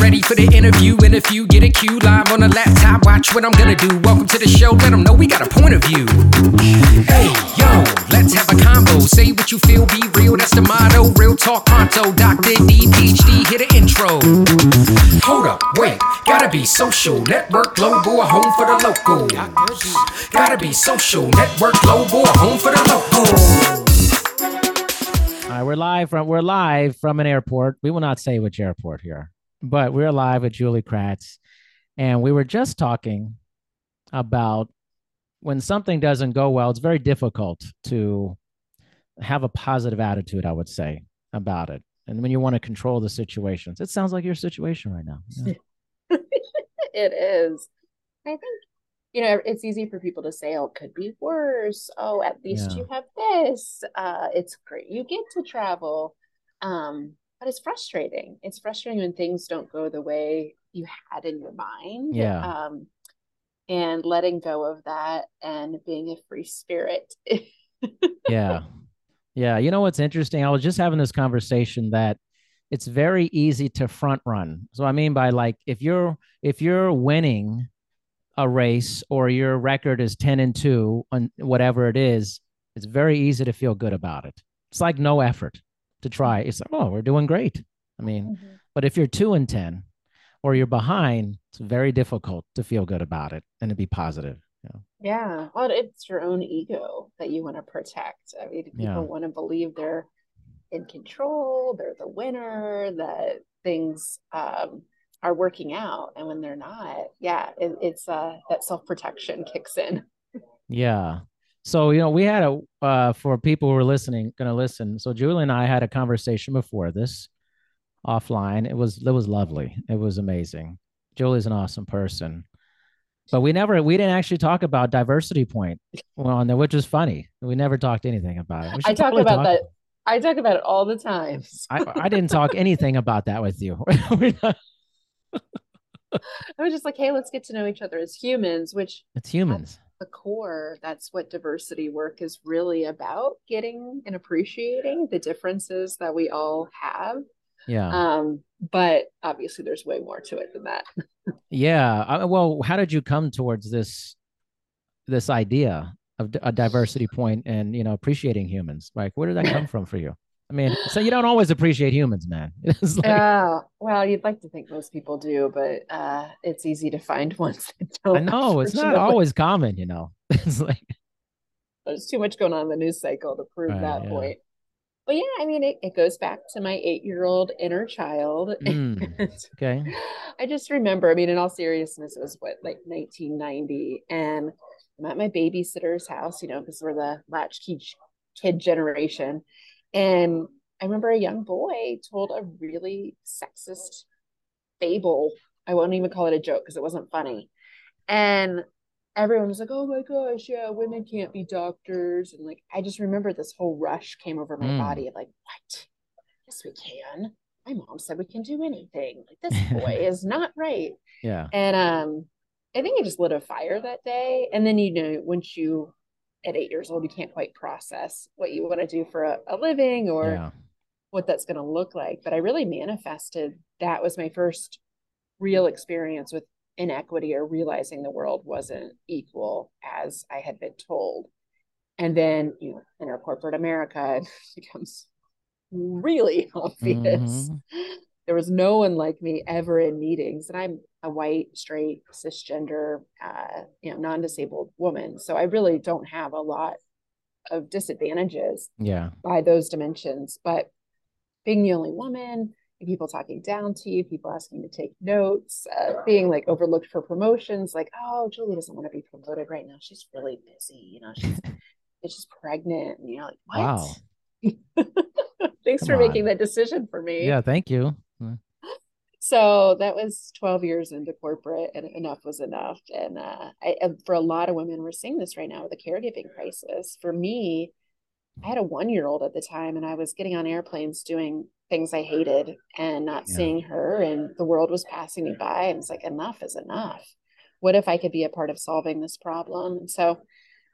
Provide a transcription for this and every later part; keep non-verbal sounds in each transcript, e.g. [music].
Ready for the interview, interview, get a cue live on a laptop. Watch what I'm gonna do. Welcome to the show, let them know we got a point of view. Hey, yo, let's have a combo. Say what you feel, be real, that's the motto. Real talk pronto. Dr. D, PhD, hit an intro. Hold up, wait, gotta be social. Network global, a home for the local. Gotta be social. Network global, a home for the local. All right, we're live from we're live from an airport. We will not say which airport here, but we're live with Julie Kratz, and we were just talking about when something doesn't go well. It's very difficult to have a positive attitude. I would say about it, and when you want to control the situations, it sounds like your situation right now. Yeah. [laughs] it is. I think you know it's easy for people to say oh it could be worse oh at least Yeah. you have this uh it's great you get to travel um but it's frustrating. It's frustrating when things don't go the way you had in your mind Yeah. um and letting go of that and being a free spirit. [laughs] Yeah. Yeah you know what's interesting? I was just having this conversation that it's very easy to front run. So i mean by like if you're if you're winning a race or your record is 10 and 2 on whatever it is it's very easy to feel good about it. It's like no effort to try it's like oh we're doing great i mean but if you're 2 and 10 or you're behind it's very difficult to feel good about it and to be positive Yeah, Yeah. well, it's your own ego that you want to protect. I mean, people Yeah. want to believe they're in control, they're the winner, that things um, are working out, and when they're not, yeah, it, it's uh, that self protection kicks in. Yeah. So, you know, we had a, uh, for people who are listening, going to listen. So, Julie and I had a conversation before this offline. It was, it was lovely. It was amazing. Julie's an awesome person. But we never, we didn't actually talk about diversity point on there, which was funny. We never talked anything about it. I talk about that. I talk about it all the time. [laughs] I, I didn't talk anything about that with you. [laughs] Not- I was just like, hey, let's get to know each other as humans, which it's humans. The core that's what diversity work is really about getting and appreciating the differences that we all have Yeah. um but obviously there's way more to it than that [laughs] Yeah. I, well, how did you come towards this this idea of a diversity point and you know appreciating humans? Like, where did that come [laughs] from for you? I mean, so you don't always appreciate humans, man. [laughs] It's like, yeah well you'd like to think most people do but uh it's easy to find [laughs] ones that don't I know it's not always common, you know. [laughs] It's like, there's too much going on in the news cycle to prove Right, that yeah. point but yeah i mean it, it goes back to my eight-year-old inner child Mm. Okay, I just remember, I mean, in all seriousness, it was what, like 1990. And I'm at my babysitter's house, you know, because we're the latchkey kid generation. And I remember a young boy told a really sexist fable. I won't even call it a joke because it wasn't funny. And everyone was like, oh my gosh, yeah, women can't be doctors. And like, I just remember this whole rush came over my Mm. body of like, what? Yes, we can. My mom said we can do anything. Like, this [laughs] boy is not right. yeah, And um, I think it just lit a fire that day. And then, you know, once you, at eight years old, you can't quite process what you want to do for a, a living or yeah, what that's going to look like. But I really manifested that was my first real experience with inequity or realizing the world wasn't equal as I had been told. And then, you know, in our corporate America, [laughs] it becomes really obvious. Mhm. There was no one like me ever in meetings, and I'm a white, straight, cisgender, uh, you know, non-disabled woman. So I really don't have a lot of disadvantages yeah, by those dimensions. But being the only woman, people talking down to you, people asking to take notes, uh, being like overlooked for promotions, like, oh, Julie doesn't want to be promoted right now. She's really busy. You know, she's [laughs] she's pregnant. And you're like, what? Wow. [laughs] Thanks Come for making that decision for me. yeah. Thank you. So that was 12 years into corporate, and enough was enough. And uh, I, for a lot of women, we're seeing this right now with the caregiving crisis. For me, I had a one year old at the time, and I was getting on airplanes doing things I hated and not Yeah. seeing her, and the world was passing me by. And it's like, enough is enough. What if I could be a part of solving this problem? And so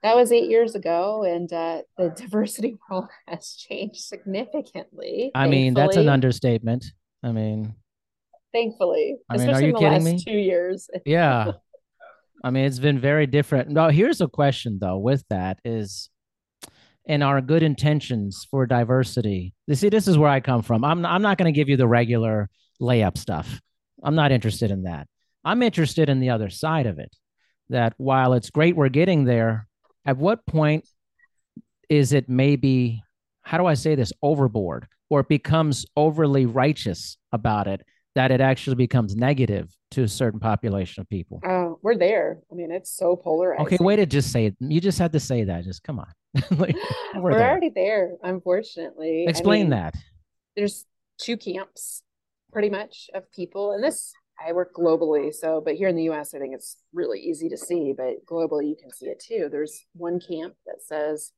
that was eight years ago, and uh, the diversity [laughs] world has changed significantly. I mean, that's an understatement. I mean, Thankfully, I mean, especially in the last me? two years. [laughs] Yeah. I mean, it's been very different. No, here's a question though with that is in our good intentions for diversity. You see, this is where I come from. I'm I'm not going to give you the regular layup stuff. I'm not interested in that. I'm interested in the other side of it. That while it's great we're getting there, at what point is it maybe how do I say this overboard or it becomes overly righteous about it that it actually becomes negative to a certain population of people? Oh, we're there. I mean, it's so polarized. Okay, way to just say it. You just had to say that. Just come on. [laughs] like, [sighs] we're, we're there. already there, unfortunately. I Explain mean, that. There's two camps, pretty much, of people, and this I work globally, so but here in the U.S., I think it's really easy to see, but globally, you can see it too. There's one camp that says,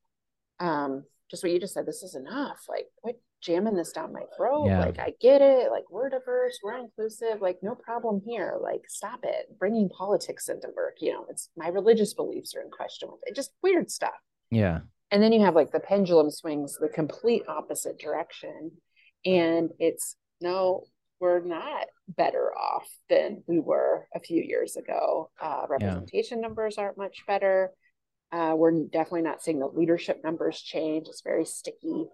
um, just what you just said. This is enough. Like, quit jamming this down my throat. Yeah. Like, I get it. Like, we're diverse, we're inclusive. Like, no problem here. Like, stop it. Bringing politics into work. You know, it's my religious beliefs are in question with it. Just weird stuff. Yeah. And then you have like the pendulum swings the complete opposite direction. And it's no, we're not better off than we were a few years ago. Uh, representation numbers aren't much better. Uh, we're definitely not seeing the leadership numbers change. It's very sticky.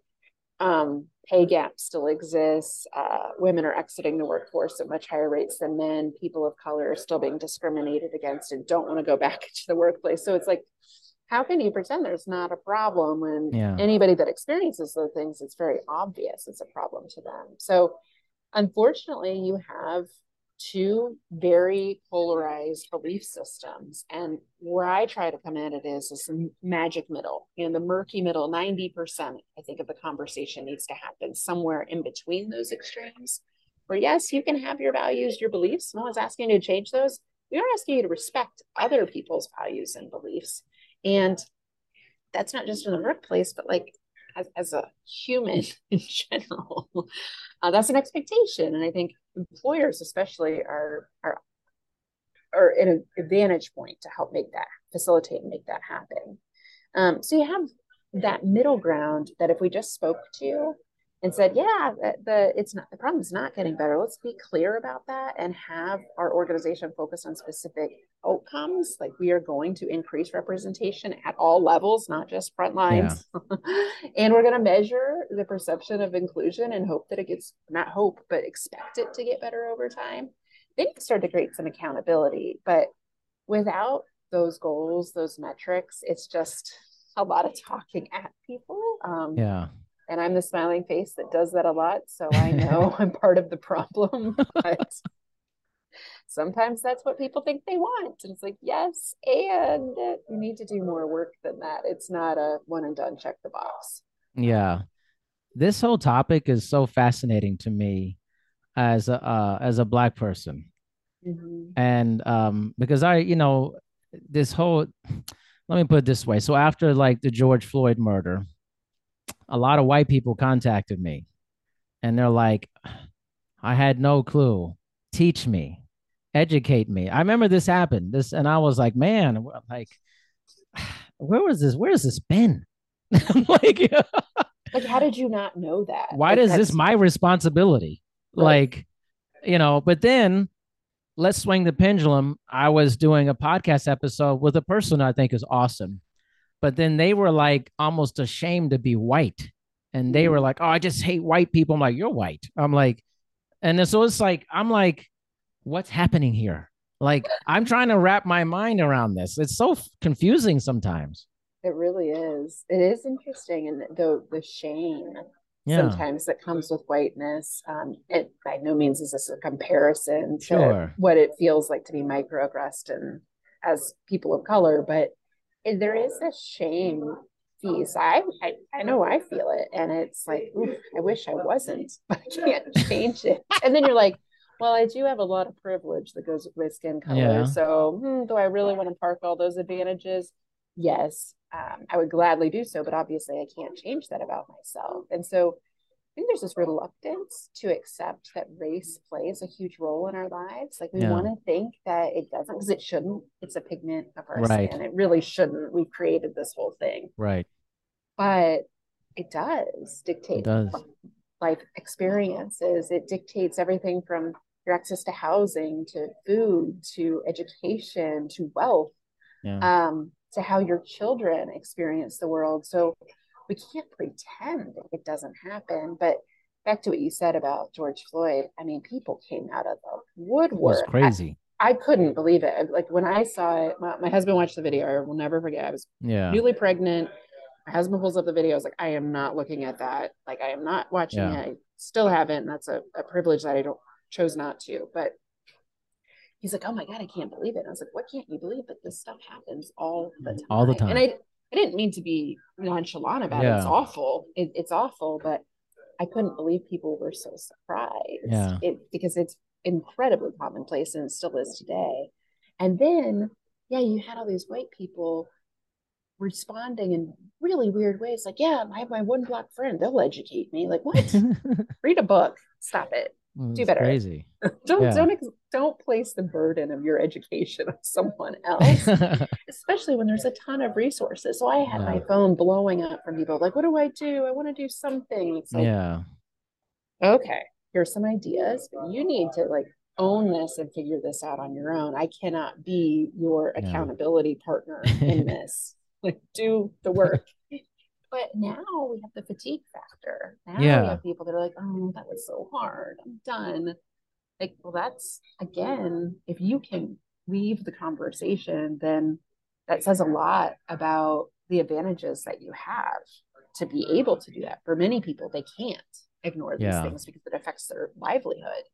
Um, pay gap still exists. Uh, women are exiting the workforce at much higher rates than men. People of color are still being discriminated against and don't want to go [laughs] back into the workplace. So it's like, how can you pretend there's not a problem when Yeah. anybody that experiences those things, it's very obvious it's a problem to them. So unfortunately, you have two very polarized belief systems. And where I try to come at it is this magic middle, you know, the murky middle, 90%, I think, of the conversation needs to happen somewhere in between those extremes. Where, yes, you can have your values, your beliefs. No one's asking you to change those. We are asking you to respect other people's values and beliefs. And that's not just in the workplace, but like as, as a human [laughs] in general. Uh, that's an expectation. And I think employers especially are are are in an advantage point to help make that facilitate and make that happen. Um, so you have that middle ground that if we just spoke to and said, yeah, the, it's not the problem is not getting better. Let's be clear about that and have our organization focus on specific outcomes. Like we are going to increase representation at all levels, not just front lines. [laughs] and we're going to measure the perception of inclusion and hope that it gets not hope, but expect it to get better over time. Then you start to create some accountability. But without those goals, those metrics, it's just a lot of talking at people. Um, Yeah. And I'm the smiling face that does that a lot. So I know [laughs] I'm part of the problem. [laughs] But sometimes that's what people think they want. And it's like, yes, and you need to do more work than that. It's not a one and done, check the box. Yeah. This whole topic is so fascinating to me as a uh, as a black person. Mhm. and um because i you know this whole let me put it this way so after like the george floyd murder a lot of white people contacted me and they're like i had no clue. Teach me. Educate me. I remember this happened. This and i was like man like [sighs] where was this where has this been? [laughs] Like [laughs] Like, how did you not know that? why Like, does this my responsibility? Right. like you know but then let's swing the pendulum. I was doing a podcast episode with a person i think is awesome but then they were like almost ashamed to be white. And they were like oh i just hate white people. I'm like you're white. I'm like and then, so it's like i'm like what's happening here? Like [laughs] i'm trying to wrap my mind around this. It's so confusing sometimes. It really is. It is interesting, and the the shame yeah. sometimes that comes with whiteness. Um, it by no means is this a comparison to Sure. what it feels like to be microaggressed and as people of color, but there is a shame piece. I, I I know I feel it, and it's like, I wish I wasn't, but [laughs] I can't change it. And then you're like, well, I do have a lot of privilege that goes with my skin color. Yeah. So, hmm, do I really want to park all those advantages? Yes, um, I would gladly do so, but obviously I can't change that about myself. And so think there's this reluctance to accept that race plays a huge role in our lives. Like we Yeah. want to think that it doesn't because it shouldn't. It's a pigment of our Right. skin. It really shouldn't. We've created this whole thing, right but it does it dictate does life experiences. It dictates everything from your access to housing, to food, to education, to wealth, yeah. um, to how your children experience the world. So we can't pretend it doesn't happen. But back to what you said about George Floyd, I mean, people came out of the woodwork. It was crazy. I, I couldn't believe it. Like when I saw it, my, my, husband watched the video. I will never forget. I was yeah. newly pregnant. My husband pulls up the video. I was like, I am not looking at that. Like I am not watching yeah. it. I still haven't. And that's a, a privilege that I don't chose not to. But he's like, "Oh my god, I can't believe it." And I was like, "What can't you believe that this stuff happens all the time?" All the time. And I, I didn't mean to be nonchalant about yeah. it. It's awful. It, it's awful, but I couldn't believe people were so surprised. Yeah. It, because it's incredibly commonplace and it still is today. And then, yeah, you had all these white people responding in really weird ways like yeah i have my one black friend they'll educate me like what [laughs] read a book stop it do better crazy [laughs] don't yeah. don't don't place the burden of your education on someone else [laughs] especially when there's a ton of resources so i had yeah. my phone blowing up from people like what do i do i want to do something like yeah okay here's some ideas but you need to like own this and figure this out on your own i cannot be your accountability yeah. partner in [laughs] this like do the work. But now we have the fatigue factor. Now yeah. we have people that are like, oh, that was so hard. I'm done. Like, well, that's again, if you can leave the conversation, then that says a lot about the advantages that you have to be able to do that. For many people, they can't ignore these yeah. things because it affects their livelihood.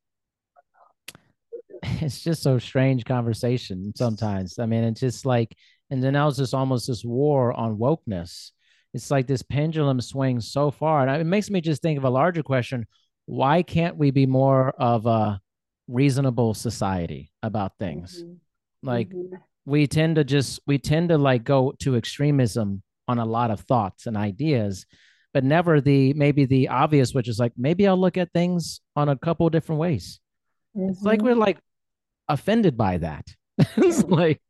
[laughs] It's just so strange conversation sometimes. I mean, it's just like and then now it's just almost this war on wokeness. It's like this pendulum swings so far. And it makes me just think of a larger question. Why can't we be more of a reasonable society about things? Mm-hmm. Like mm-hmm. we tend to just we tend to like go to extremism on a lot of thoughts and ideas, but never the maybe the obvious, which is like maybe I'll look at things on a couple different ways. Mm-hmm. It's like mm-hmm. we're like offended by that. [laughs] it's like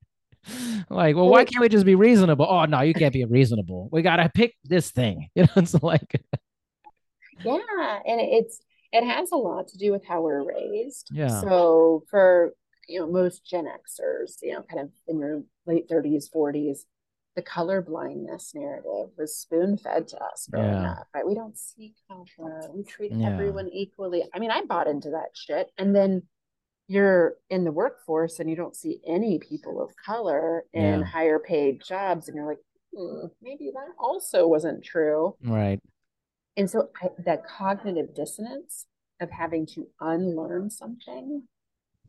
[laughs] like, well, why can't we just be reasonable? Oh no, you can't be reasonable. We gotta pick this thing. [laughs] You know, it's like Yeah, and it's it has a lot to do with how we're raised. Yeah. So for you know, most Gen Xers, you know, kind of in your late 30s, 40s, the color blindness narrative was spoon fed to us growing yeah. up, right? We don't see color. We treat yeah. everyone equally. I mean, I bought into that shit. And then you're in the workforce and you don't see any people of color in yeah. higher paid jobs and you're like hmm, maybe that also wasn't true right and so I, that cognitive dissonance of having to unlearn something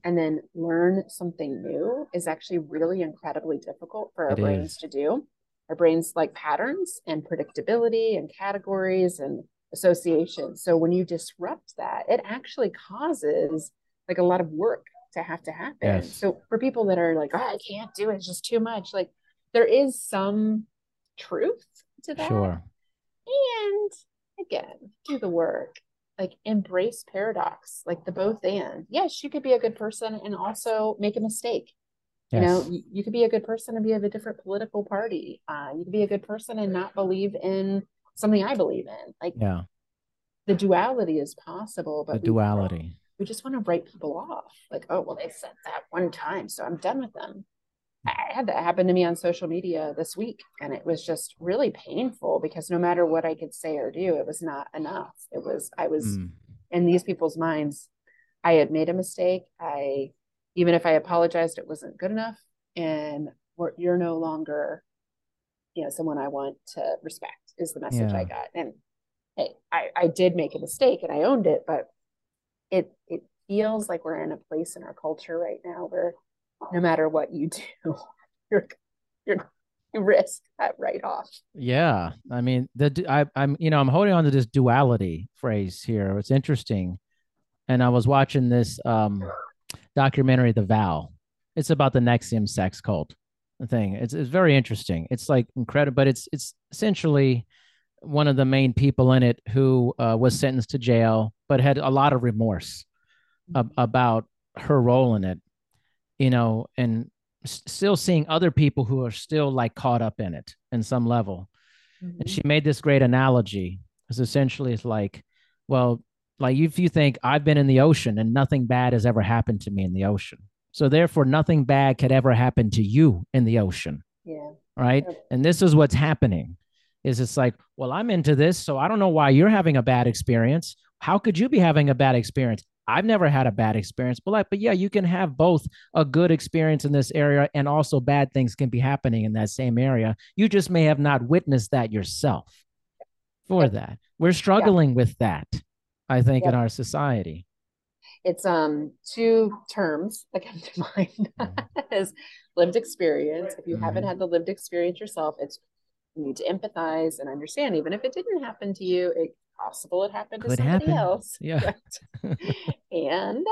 and then learn something new is actually really incredibly difficult for our it brains is. to do our brains like patterns and predictability and categories and associations so when you disrupt that it actually causes like a lot of work to have to happen. Yes. So for people that are like, oh, I can't do it, it's just too much. Like there is some truth to that. Sure. And again, do the work. Like embrace paradox, like the both and. Yes, you could be a good person and also make a mistake. Yes. You know, you, you, could be a good person and be of a different political party. Uh, you could be a good person and not believe in something I believe in. Like, yeah, the duality is possible, but the duality we just want to write people off. Like, oh, well, they said that one time, so I'm done with them. I had that happen to me on social media this week, and it was just really painful because no matter what I could say or do, it was not enough. It was, I was mm. in these people's minds, I had made a mistake. I, even if I apologized, it wasn't good enough. And you're no longer, you know, someone I want to respect, is the message yeah. I got. And hey, I, I did make a mistake and I owned it, but it it feels like we're in a place in our culture right now where no matter what you do, [laughs] you're you're you risk that write off. Yeah, I mean the I, I'm you know I'm holding on to this duality phrase here. It's interesting, and I was watching this um documentary, The Vow. It's about the NXIVM sex cult thing. It's it's very interesting. It's like incredible, but it's it's essentially one of the main people in it who uh, was sentenced to jail, but had a lot of remorse ab- about her role in it, you know, and s- still seeing other people who are still like caught up in it in some level. Mm-hmm. And she made this great analogy because essentially it's like, well, Like if you think I've been in the ocean and nothing bad has ever happened to me in the ocean. So therefore nothing bad could ever happen to you in the ocean. Yeah. Right? And this is what's happening. Is it's like, well, I'm into this, so I don't know why you're having a bad experience. How could you be having a bad experience? I've never had a bad experience, but like, but yeah, you can have both a good experience in this area and also bad things can be happening in that same area. You just may have not witnessed that yourself for that. We're struggling with that, I think, in our society. It's um two terms that come to [laughs] mind mm-hmm. [laughs] is lived experience. If you mm-hmm. haven't had the lived experience yourself, it's you need to empathize and understand. Even if it didn't happen to you, it's possible it happened Could to somebody happen. else. Yeah. [laughs] [laughs] and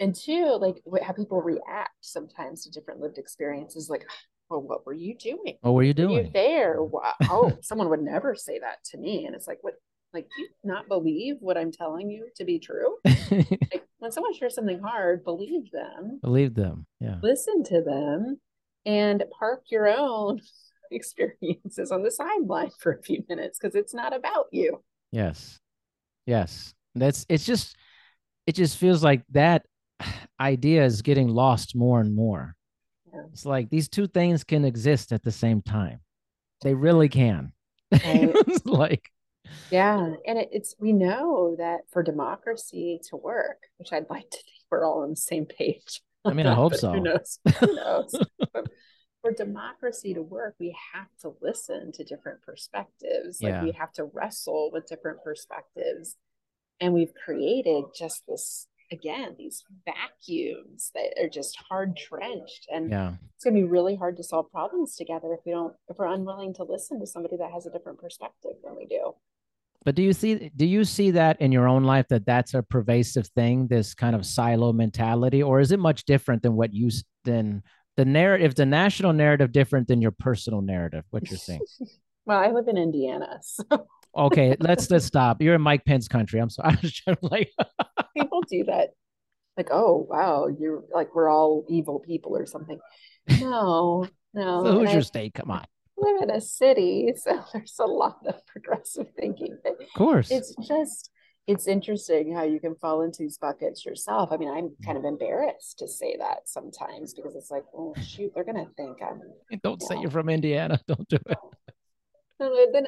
and two, like how people react sometimes to different lived experiences, like, well, what were you doing? What were you doing? Were you there? oh, [laughs] someone would never say that to me. And it's like, what like you not believe what I'm telling you to be true? like, when someone shares something hard, believe them. Believe them. Yeah. Listen to them and park your own [laughs] experiences on the sideline for a few minutes because it's not about you. Yes. Yes. That's it's just it just feels like that [sighs] idea is getting lost more and more. Yeah. It's like these two things can exist at the same time. They really can. Right. [laughs] like yeah, and it, it's we know that for democracy to work, which I'd like to think we're all on the same page. I mean, I [laughs] hope so. Who knows? Who knows? For democracy to work, we have to listen to different perspectives. Like yeah. we have to wrestle with different perspectives. And we've created just this again, these vacuums that are just hard trenched. And yeah. it's gonna be really hard to solve problems together if we don't if we're unwilling to listen to somebody that has a different perspective than we do. But do you see do you see that in your own life that that's a pervasive thing, this kind of silo mentality, or is it much different than what you than the narrative, the national narrative different than your personal narrative? What you're saying? [laughs] well, I live in Indiana, so. okay, [laughs] let's let's stop. You're in Mike Pence country. I'm sorry. [laughs] I was trying to like. people do that, like, oh wow, you're like we're all evil people or something. No, no. So who's your state? Come on. Live in a city, so there's a lot of progressive thinking. Of course, it's just it's interesting how you can fall into these buckets yourself. I mean, I'm kind of embarrassed to say that sometimes because it's like, oh shoot, they're gonna think I'm. Don't say know. you're from Indiana. [laughs] Don't do it. then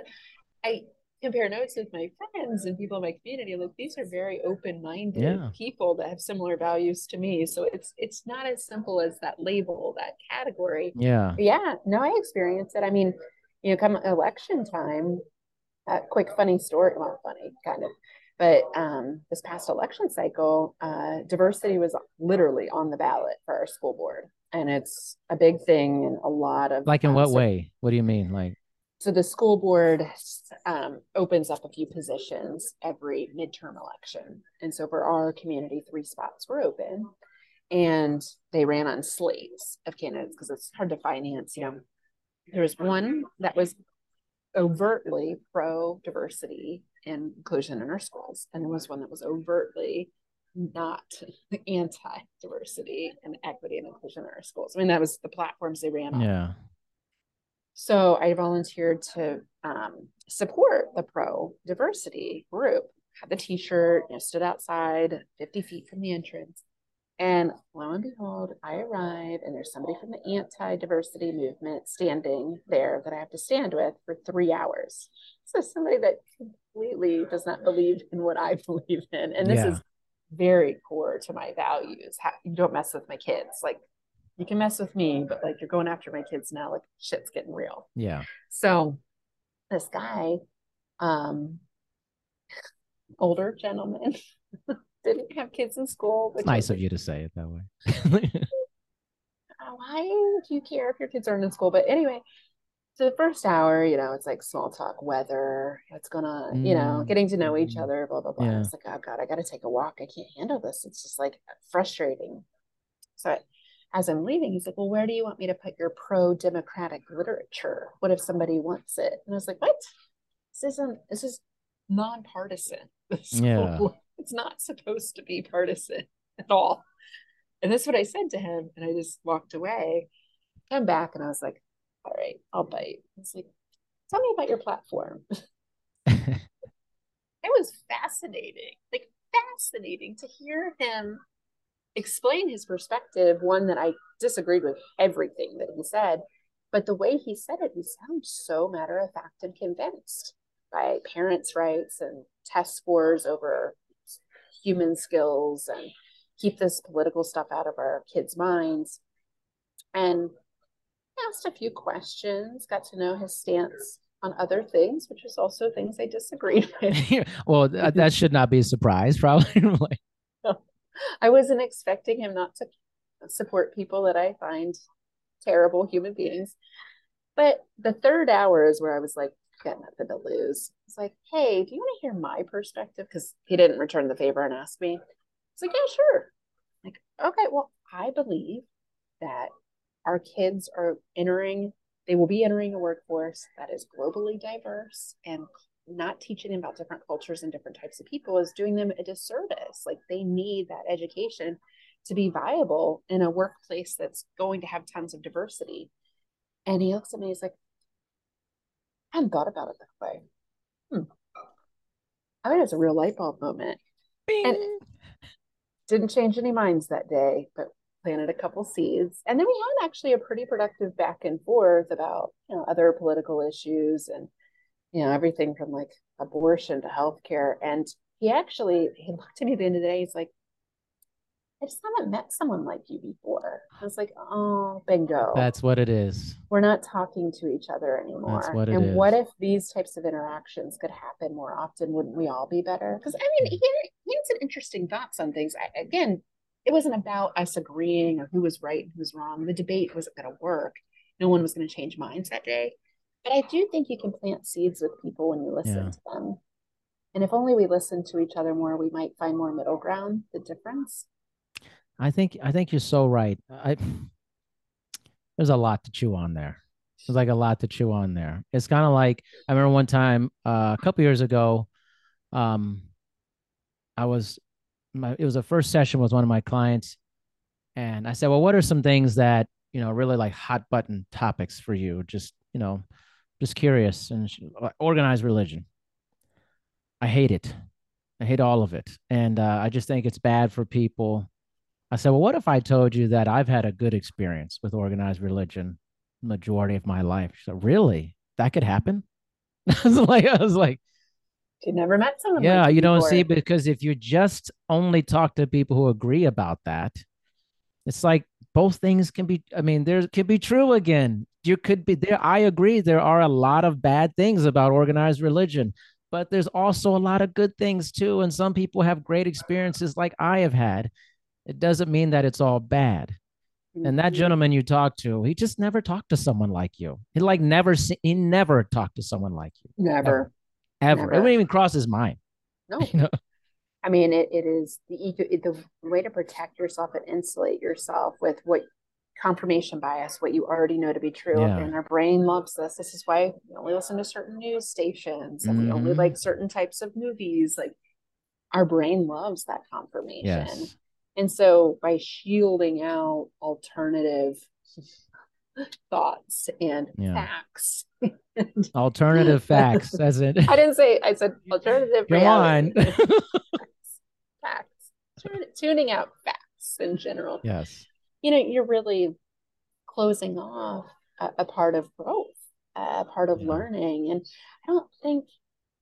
I compare notes with my friends and people in my community. Like these are very open-minded yeah. people that have similar values to me. So it's it's not as simple as that label, that category. Yeah. But yeah. No, I experience it. I mean, you know, come election time. A quick funny story. Well, funny kind of but um, this past election cycle, uh, diversity was literally on the ballot for our school board. And it's a big thing in a lot of. Like, in what way? What do you mean? Like, so the school board um, opens up a few positions every midterm election. And so for our community, three spots were open. And they ran on slates of candidates because it's hard to finance. You know, there was one that was overtly pro diversity and inclusion in our schools, and there was one that was overtly not [laughs] anti diversity and equity and inclusion in our schools. I mean, that was the platforms they ran on. Yeah. So I volunteered to um, support the pro diversity group. Had the T-shirt, you know, stood outside, fifty feet from the entrance, and lo and behold, I arrive and there's somebody from the anti diversity movement standing there that I have to stand with for three hours. So, somebody that completely does not believe in what I [laughs] believe in. And this yeah. is very core to my values. How, you don't mess with my kids. Like, you can mess with me, but like, you're going after my kids now. Like, shit's getting real. Yeah. So, this guy, um, older gentleman, [laughs] didn't have kids in school. It's nice of you to say it that way. [laughs] Why do you care if your kids aren't in school? But anyway, so the first hour, you know, it's like small talk, weather, what's gonna, mm. you know, mm, getting to know each mm. other, blah blah blah. Yeah. It's like, oh god, I got to take a walk. I can't handle this. It's just like frustrating. So I, as I'm leaving, he's like, well, where do you want me to put your pro-democratic literature? What if somebody wants it? And I was like, what? This isn't. This is nonpartisan. [laughs] yeah [laughs] it's not supposed to be partisan at all. And that's what I said to him. And I just walked away. Come back and I was like, all right, I'll bite. It's like, tell me about your platform. [laughs] it was fascinating, like fascinating to hear him explain his perspective. One that I disagreed with everything that he said, but the way he said it, he sounds so matter of fact and convinced by parents' rights and test scores over human skills and keep this political stuff out of our kids' minds. And asked a few questions, got to know his stance on other things, which was also things I disagreed [laughs] with. well, that, uh, that should not be a surprise, [laughs] probably. [laughs] I wasn't expecting him not to support people that I find terrible human beings. But the third hour is where I was like, got nothing to lose. It's like, hey, do you want to hear my perspective? Because he didn't return the favor and ask me. It's like, yeah, sure. Like, okay, well, I believe that our kids are entering, they will be entering a workforce that is globally diverse and not teaching them about different cultures and different types of people is doing them a disservice. Like they need that education to be viable in a workplace that's going to have tons of diversity. And he looks at me, he's like, I hadn't thought about it that way. Hmm. I mean, it's a real light bulb moment. Bing. And didn't change any minds that day, but planted a couple seeds. And then we had actually a pretty productive back and forth about, you know, other political issues and, you know, everything from like abortion to healthcare. And he actually, he looked at me at the end of the day, he's like, I just haven't met someone like you before. I was like, oh, bingo. That's what it is. We're not talking to each other anymore. That's what it and is. what if these types of interactions could happen more often? Wouldn't we all be better? Because I mean, he, he had some interesting thoughts on things. I, again, it wasn't about us agreeing or who was right and who was wrong. The debate wasn't going to work. No one was going to change minds that day. But I do think you can plant seeds with people when you listen yeah. to them. And if only we listen to each other more, we might find more middle ground, the difference. I think I think you're so right. I there's a lot to chew on there. There's like a lot to chew on there. It's kind of like I remember one time uh, a couple years ago, um, I was my it was the first session with one of my clients, and I said, "Well, what are some things that you know really like hot button topics for you? Just you know, just curious." And she, uh, organized religion. I hate it. I hate all of it, and uh, I just think it's bad for people I said, well, what if I told you that I've had a good experience with organized religion majority of my life? She said, really? That could happen? [laughs] I was like, I was like, you never met someone. Yeah, like you don't see, because if you just only talk to people who agree about that, it's like both things can be. I mean, there could be true again. You could be there. I agree. There are a lot of bad things about organized religion, but there's also a lot of good things too. And some people have great experiences, like I have had it doesn't mean that it's all bad. And that mm-hmm. gentleman you talked to, he just never talked to someone like you. He like never he never talked to someone like you. Never. Ever. Never. It wouldn't even cross his mind. No. [laughs] You know? I mean, it, it is the ego, the way to protect yourself and insulate yourself with what confirmation bias, what you already know to be true. Yeah. And our brain loves this. This is why we only listen to certain news stations and mm-hmm. we only mm-hmm. like certain types of movies. Like our brain loves that confirmation. Yes. And so by shielding out alternative [laughs] thoughts and yeah. facts. [laughs] [laughs] alternative facts, as it I didn't say I said [laughs] alternative Come on. [laughs] facts. Tuning out facts in general. Yes. You know, you're really closing off a, a part of growth, a part of yeah. learning. And I don't think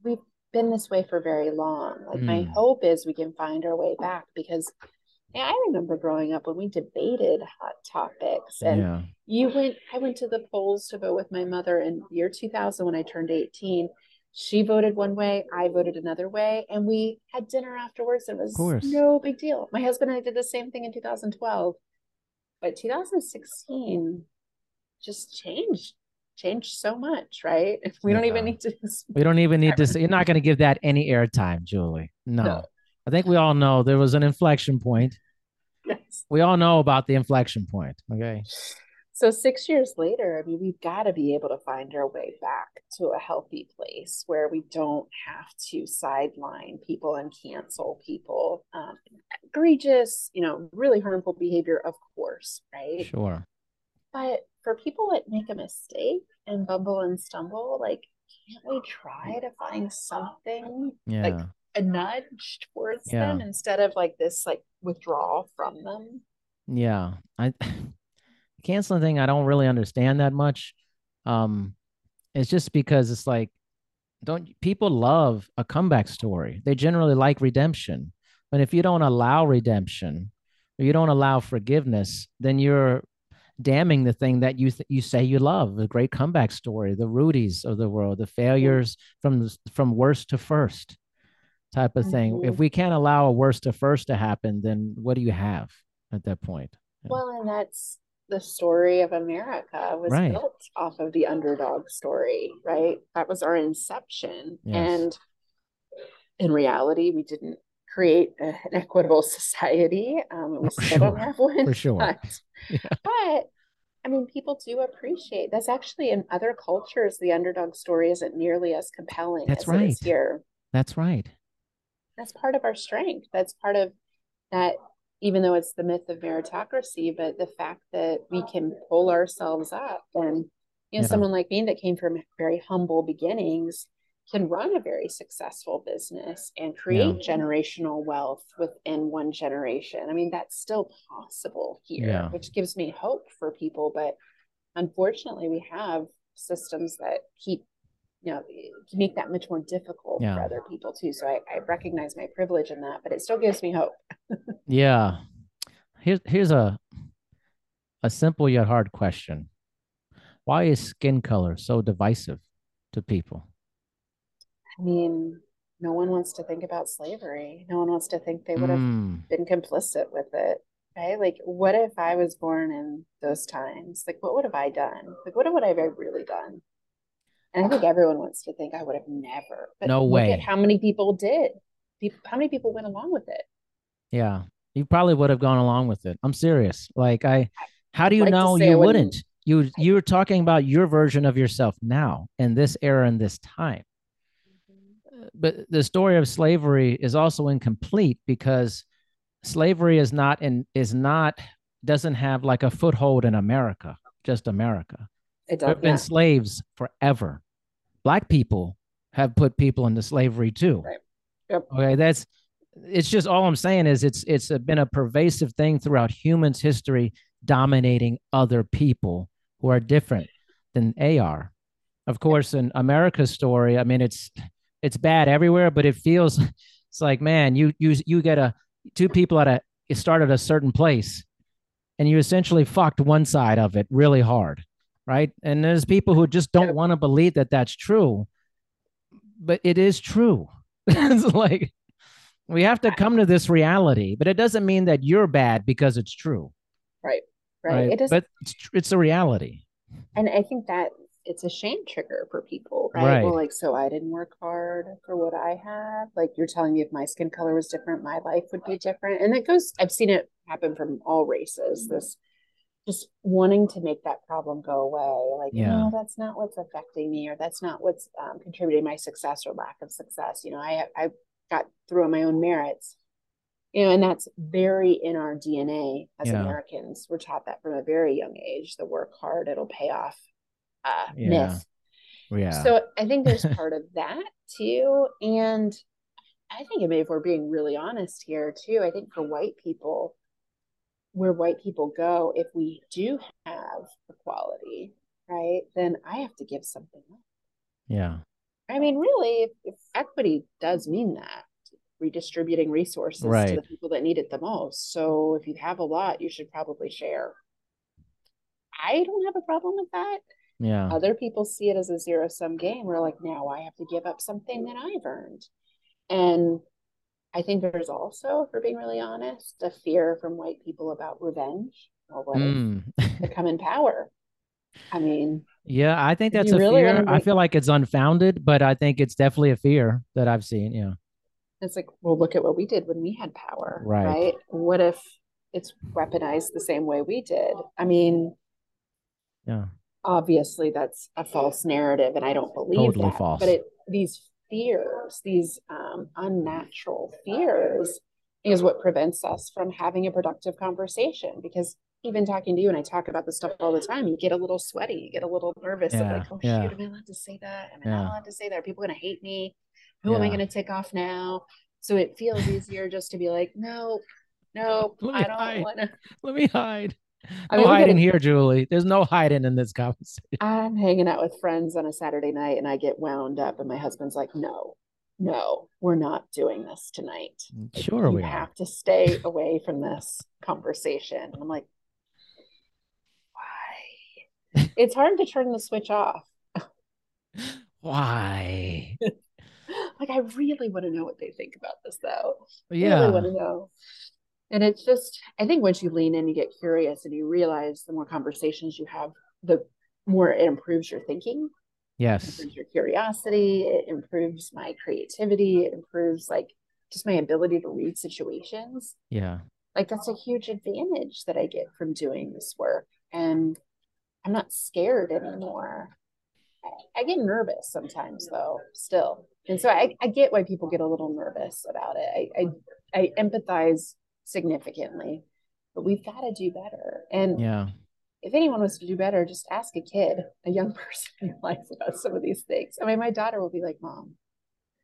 we've been this way for very long. Like mm. my hope is we can find our way back because yeah, I remember growing up when we debated hot topics, and yeah. you went. I went to the polls to vote with my mother in year 2000 when I turned 18. She voted one way, I voted another way, and we had dinner afterwards. It was no big deal. My husband and I did the same thing in 2012, but 2016 just changed changed so much, right? [laughs] We yeah. don't even need to. [laughs] We don't even need to. Say, you're not going to give that any airtime, Julie. No. no. I think we all know there was an inflection point yes. We all know about the inflection point. Okay. So six years later, I mean, we've got to be able to find our way back to a healthy place where we don't have to sideline people and cancel people. Um, egregious, you know, really harmful behavior, of course, right? Sure. But for people that make a mistake and bumble and stumble, like, can't we try to find something? Yeah. Like a nudge towards Yeah. them instead of like this like withdrawal from them. Yeah. I [sighs] canceling thing I don't really understand that much. Um it's just because it's like don't people love a comeback story. They generally like redemption. But if you don't allow redemption or you don't allow forgiveness, then you're damning the thing that you th- you say you love, the great comeback story, the Rudies of the world, the failures from the, from worst to first type of thing. If Mhm. we can't allow a worst to first to happen, then what do you have at that point? Well, and that's the story of America was Right. built off of the underdog story, right? That was our inception. Yes. And in reality, we didn't create a- an equitable [laughs] society. Um, we For still don't sure. have one. For sure. But, [laughs] Yeah. but I mean, people do appreciate that's actually in other cultures, the underdog story isn't nearly as compelling That's as it is right. here. That's right. That's part of our strength. That's part of that, even though it's the myth of meritocracy, but the fact that we can pull ourselves up and, you know, Yeah. someone like me that came from very humble beginnings can run a very successful business and create generational wealth within one generation. I mean, that's still possible here, Yeah. which gives me hope for people. But unfortunately, we have systems that keep you know make that much more difficult Yeah. for other people too so I, I recognize my privilege in that but it still gives me hope [laughs] Yeah. Here's here's a a simple yet hard question. Why is skin color so divisive to people? i mean no one wants to think about slavery no one wants to think they would have Mm, been complicit with it right like what if i was born in those times like what would have i done like what would i have really done and i think everyone wants to think i would have never but No look way. at how many people did how many people went along with it yeah. You probably would have gone along with it. I'm serious. Like I how do you like know you wouldn't. wouldn't? You you're talking about your version of yourself now in this era and this time. Mm-hmm. But the story of slavery is also incomplete because slavery is not in is not doesn't have like a foothold in America, just America. it There does have been slaves forever. Black people have put people into slavery too. Right. Yep. Okay, that's it's just all I'm saying is it's it's a, been a pervasive thing throughout humans' history, dominating other people who are different than they are. Of course, in America's story, I mean it's it's bad everywhere, but it feels it's like man, you you you get a two people at a it started a certain place, and you essentially fucked one side of it really hard, right? And there's people who just don't Yep. want to believe that that's true, but it is true. [laughs] it's like we have to come to this reality, but it doesn't mean that you're bad because it's true, right right, it does But it's, it's a reality. and i think that it's a shame trigger for people right? Right. well like so i didn't work hard for what i have like you're telling me if my skin color was different my life would be different and it goes i've seen it happen from all races this just wanting to make that problem go away like Yeah. no that's not what's affecting me or that's not what's um, contributing my success or lack of success you know i i got through on my own merits you know and that's very in our dna as Yeah. americans we're taught that from a very young age the work hard it'll pay off uh Yeah. myth Yeah. so i think there's [laughs] part of that too and i think I mean, if we're being really honest here too i think for white people where white people go if we do have equality right then i have to give something up yeah. I mean, really, if, if equity does mean that, redistributing resources to the people that need it the most. So if you have a lot, you should probably share. I don't have a problem with that. Yeah. Other people see it as a zero sum game where, like, now I have to give up something that I've earned. And I think there's also, for being really honest, a fear from white people about revenge or what Mm. they [laughs] come in power. I mean, Yeah, I think that's a really fear. I feel like it's unfounded, but I think it's definitely a fear that I've seen. Yeah. It's like, well, look at what we did when we had power, Right. right? What if it's weaponized the same way we did? I mean, Yeah. obviously that's a false narrative, and I don't believe Totally that. false. But it these fears, these um, unnatural fears, is what prevents us from having a productive conversation. Because even talking to you, and I talk about this stuff all the time, you get a little sweaty, you get a little nervous of like, oh yeah. shoot, am I allowed to say that? Am I Yeah. not allowed to say that? Are people going to hate me? Who am I going to take off now? So it feels easier just to be like, no, no, I don't want to. Let me hide. [laughs] I No mean, we're hiding here, Julie. There's no hiding in this conversation. I'm hanging out with friends on a Saturday night and I get wound up, and my husband's like, no, no, we're not doing this tonight. Like, Sure, you we are. have to stay away from this conversation. And I'm like, why? [laughs] it's hard to turn the switch off. Why? [laughs] Like, I really want to know what they think about this, though. Yeah. really want to know. And it's just, I think once you lean in, you get curious and you realize the more conversations you have, the more it improves your thinking, Yes. improves your curiosity, it improves my creativity, it improves like just my ability to read situations. Yeah. Like that's a huge advantage that I get from doing this work. And I'm not scared anymore. I, I get nervous sometimes though, still. And so I, I get why people get a little nervous about it. I I, I empathize significantly, but we've got to do better. And Yeah. if anyone wants to do better, just ask a kid, a young [laughs] person in life about some of these things. I mean, my daughter will be like, Mom,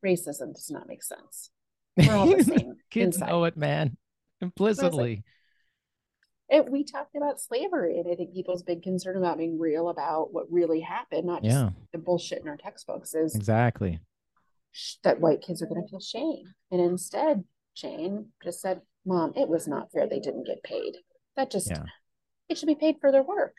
racism does not make sense. We're all the [laughs] same Kids inside. know it, man. Implicitly. And we talked about slavery, and I think people's big concern about being real about what really happened, not just Yeah. the bullshit in our textbooks, is Exactly. that white kids are going to feel shame. And instead, Jane just said, Mom, it was not fair they didn't get paid. That just, Yeah. it should be paid for their work.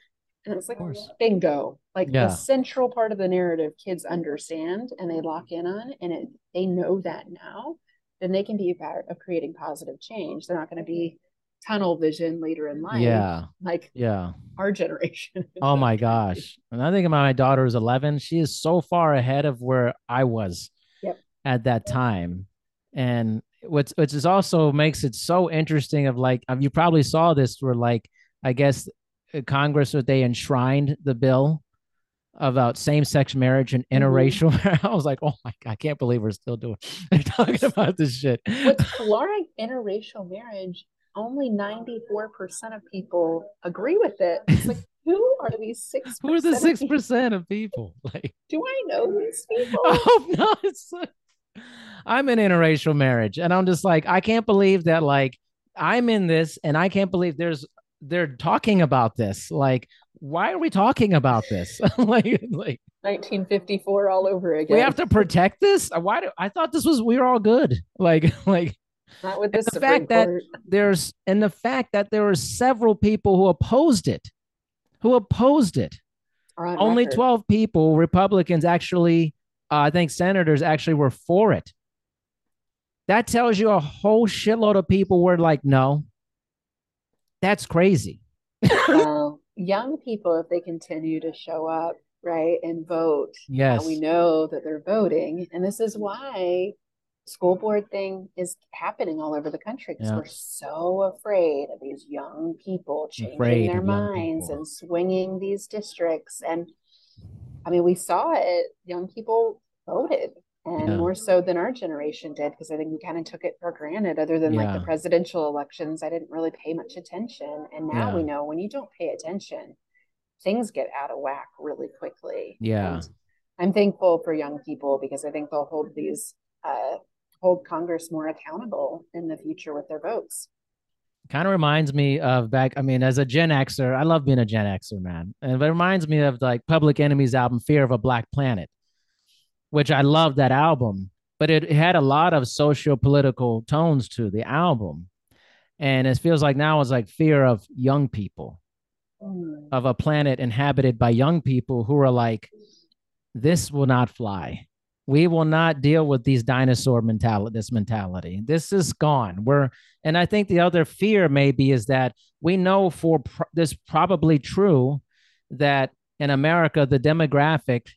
And it's like, bingo. Like Yeah. the central part of the narrative kids understand and they lock in on, and it, they know that now, then they can be a part of creating positive change. They're not going to be tunnel vision later in life, Yeah. like Yeah. our generation. [laughs] Oh my gosh. And I think about my daughter who's 11. She is so far ahead of where I was Yep. at that time. And what's which is also makes it so interesting of like um, you probably saw this where like I guess uh, Congress that they enshrined the bill about same-sex marriage and Mhm. interracial. [laughs] I was like, oh my god, I can't believe we're still doing [laughs] they're talking about this shit. With [laughs] caloric interracial marriage, only 94% of people agree with it. It's like, who are these six? Who are the six percent of people? Like Do I know these people? Oh no, it's I'm in interracial marriage, and I'm just like, I can't believe that like I'm in this, and I can't believe there's they're talking about this. Like, why are we talking about this? [laughs] like, like 1954 all over again. we have to protect this. Why do I thought this was we were all good? [laughs] Like, like Not with the Supreme fact that- there's and the fact that there were several people who opposed it, who opposed it. on Only record. 12 people, Republicans actually, uh, I think senators actually were for it. That tells you a whole shitload of people were like, no, that's crazy. [laughs] Well, young people, if they continue to show up, right, and vote, Yes. we know that they're voting. And this is why school board thing is happening all over the country because Yeah. we're so afraid of these young people changing Afraid their minds people. and swinging these districts. And I mean, we saw it. Young people voted. And Yeah. more so than our generation did, because I think we kind of took it for granted. Other than like the presidential elections, I didn't really pay much attention. And now Yeah. we know when you don't pay attention, things get out of whack really quickly. Yeah. And I'm thankful for young people because I think they'll hold these uh, hold Congress more accountable in the future with their votes. kind of reminds me of back. I mean, as a Gen Xer, I love being a Gen Xer, man. And it reminds me of like Public Enemy's album, Fear of a Black Planet, which I love that album, but it had a lot of socio political tones to the album. And it feels like now it's like fear of young people. Mm. of a planet inhabited by young people who are like, this will not fly. We will not deal with these dinosaur mentality, this mentality. This is gone. We're, and I think the other fear maybe is that we know for pr- this probably true that in America, the demographic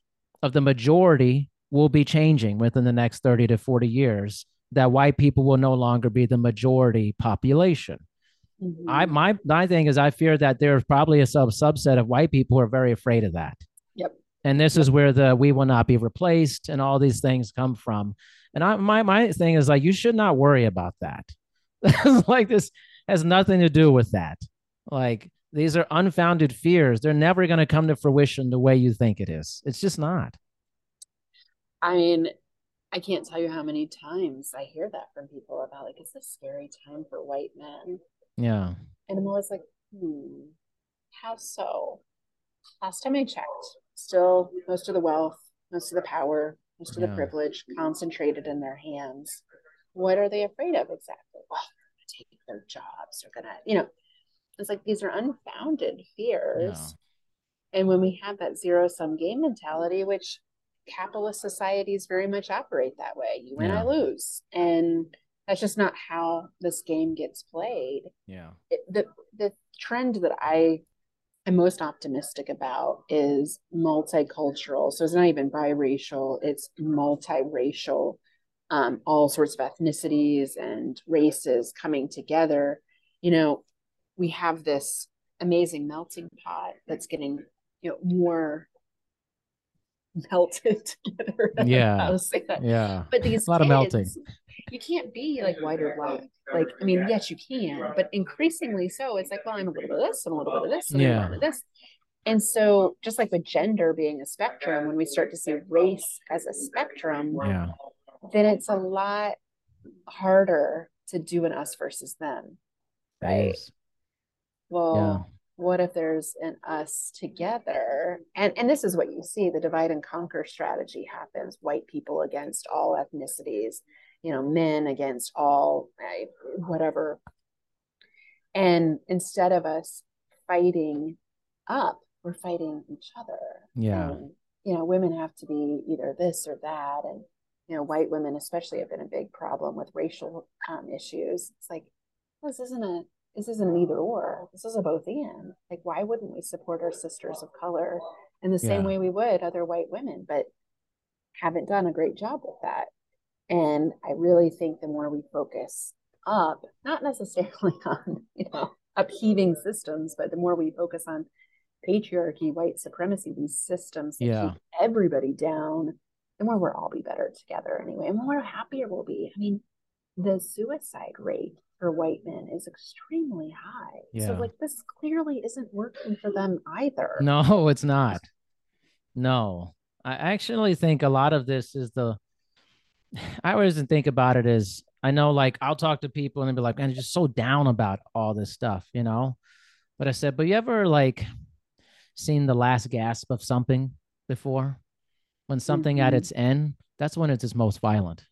of the majority will be changing within the next 30 to 40 years, that white people will no longer be the majority population. Mhm. I my my thing is I fear that there's probably a sub subset of white people who are very afraid of that. Yep. And this is where the we will not be replaced and all these things come from. And I my my thing is like you should not worry about that. [laughs] like this has nothing to do with that. Like these are unfounded fears. They're never going to come to fruition the way you think it is. It's just not. I mean, I can't tell you how many times I hear that from people about like it's a scary time for white men. Yeah. And I'm always like, hmm, how so? Last time I checked, still most of the wealth, most of the power, most of yeah. the privilege concentrated in their hands. What are they afraid of exactly? Well, they're gonna take their jobs. They're gonna, you know, it's like these are unfounded fears. Yeah. And when we have that zero sum game mentality, which capitalist societies very much operate that way, you win, yeah. I lose. And that's just not how this game gets played. Yeah. It, the the trend that I am most optimistic about is multicultural. So it's not even biracial, it's multiracial. Um, all sorts of ethnicities and races coming together. You know, we have this amazing melting pot that's getting you know more [laughs] melted together. [laughs] Yeah. Uh, yeah. But these a lot kids, of melting. You can't be like white or black. Like, I mean, yes, you can, but increasingly so. It's like, well, I'm a little bit of this, I'm a little bit of this, I'm yeah. a little bit of this. And so, just like with gender being a spectrum, when we start to see race as a spectrum, yeah. then it's a lot harder to do an us versus them. Right well yeah. What if there's an us together? And and this is what you see the divide and conquer strategy happens. White people against all ethnicities you know men against all right, whatever. And instead of us fighting up we're fighting each other. Yeah. And, you know women have to be either this or that. And you know white women especially have been a big problem with racial um, issues. It's like well, this isn't a this isn't an either or. This is a both and. Like, why wouldn't we support our sisters of color in the same yeah. way we would other white women? But haven't done a great job with that. And I really think the more we focus up, not necessarily [laughs] on, you know, upheaving systems, but the more we focus on patriarchy, white supremacy, these systems that yeah. keep everybody down, the more we'll all be better together anyway, and the more happier we'll be. I mean, the suicide rate for white men is extremely high. Yeah. So like this clearly isn't working for them either. [laughs] No, it's not. No. I actually think a lot of this is the [sighs] I always think about it as I know like I'll talk to people and they'll be like, man, you're just so down about all this stuff, you know? But I said, but you ever like seen the last gasp of something before? When something mm-hmm. at its end, that's when it's its most violent.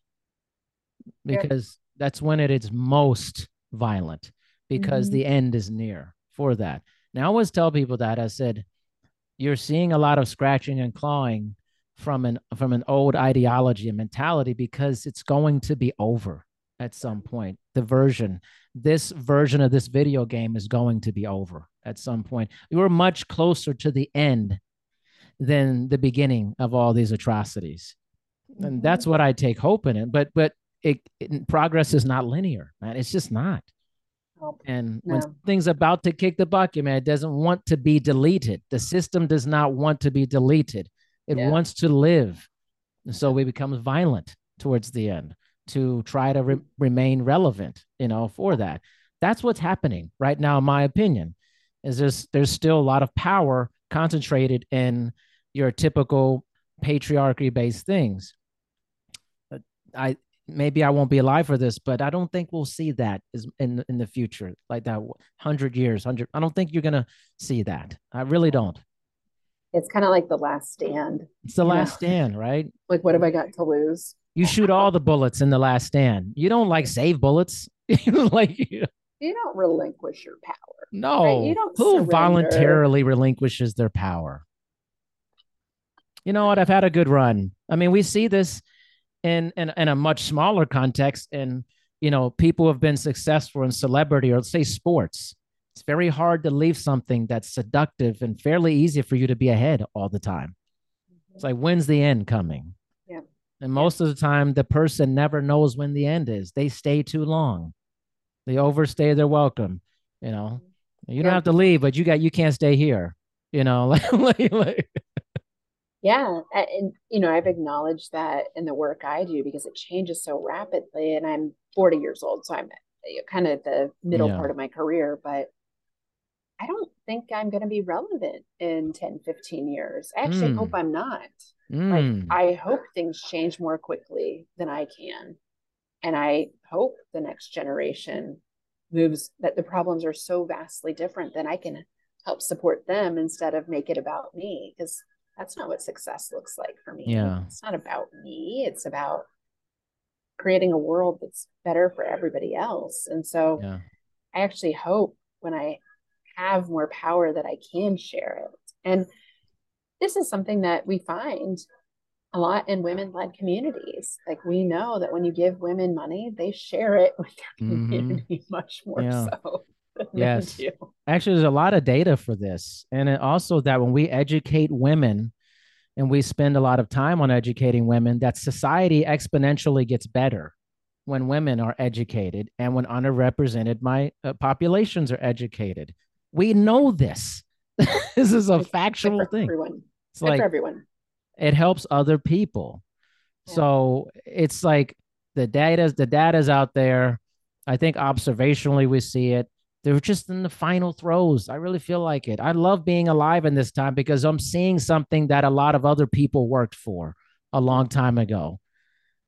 Because that's when it is most violent because mm-hmm. the end is near for that. Now, I always tell people that I said, you're seeing a lot of scratching and clawing from an from an old ideology and mentality because it's going to be over at some point. The version, this version of this video game is going to be over at some point. we're much closer to the end than the beginning of all these atrocities. And that's mm-hmm. what I take hope in it. But but it, it, progress is not linear, man. It's just not. And no. when things about to kick the bucket, man, it doesn't want to be deleted. The system does not want to be deleted. It yeah. wants to live. And so we become violent towards the end to try to re- remain relevant, you know, for that. That's what's happening right now, in my opinion. Is there's there's still a lot of power concentrated in your typical patriarchy based things. I maybe I won't be alive for this, but I don't think we'll see that in in the future, like that hundred years, hundred. I don't think you're gonna see that. I really don't. It's kind of like the last stand. It's the last know? stand, right? [laughs] Like, what have I got to lose? You shoot all the bullets in the last stand. You don't like save bullets. [laughs] like you don't relinquish your power. No, right? you don't. Who surrender. voluntarily relinquishes their power? You know what? I've had a good run. I mean, we see this in, in in a much smaller context and you know people have been successful in celebrity or let's say sports. It's very hard to leave something that's seductive and fairly easy for you to be ahead all the time. Mm-hmm. it's like when's the end coming? Yeah. And most yeah. of the time the person never knows when the end is. They stay too long. They overstay their welcome you know? You yeah. don't have to leave but you got you can't stay here you know? [laughs] Like, like, yeah and you know i've acknowledged that in the work i do because it changes so rapidly and i'm 40 years old so i'm kind of the middle yeah. part of my career but I don't think I'm going to be relevant in 10, 15 years. I actually mm. hope I'm not. Mm. Like, I hope things change more quickly than I can. And I hope the next generation moves that the problems are so vastly different that I can help support them instead of make it about me. Because that's not what success looks like for me. Yeah. It's not about me, it's about creating a world that's better for everybody else. And so yeah. I actually hope when I have more power that I can share it. And this is something that we find a lot in women led communities. Like we know that when you give women money, they share it with their mm-hmm. community [laughs] much more yeah. so. [laughs] Yes. Actually, there's a lot of data for this. And also that when we educate women and we spend a lot of time on educating women, that society exponentially gets better when women are educated and when underrepresented my uh, populations are educated. We know this. [laughs] this is a it's factual thing. Everyone. It's like for everyone. It helps other people. Yeah. So it's like the data's the data's out there. I think observationally we see it. They're just in the final throws. I really feel like it. I love being alive in this time because I'm seeing something that a lot of other people worked for a long time ago.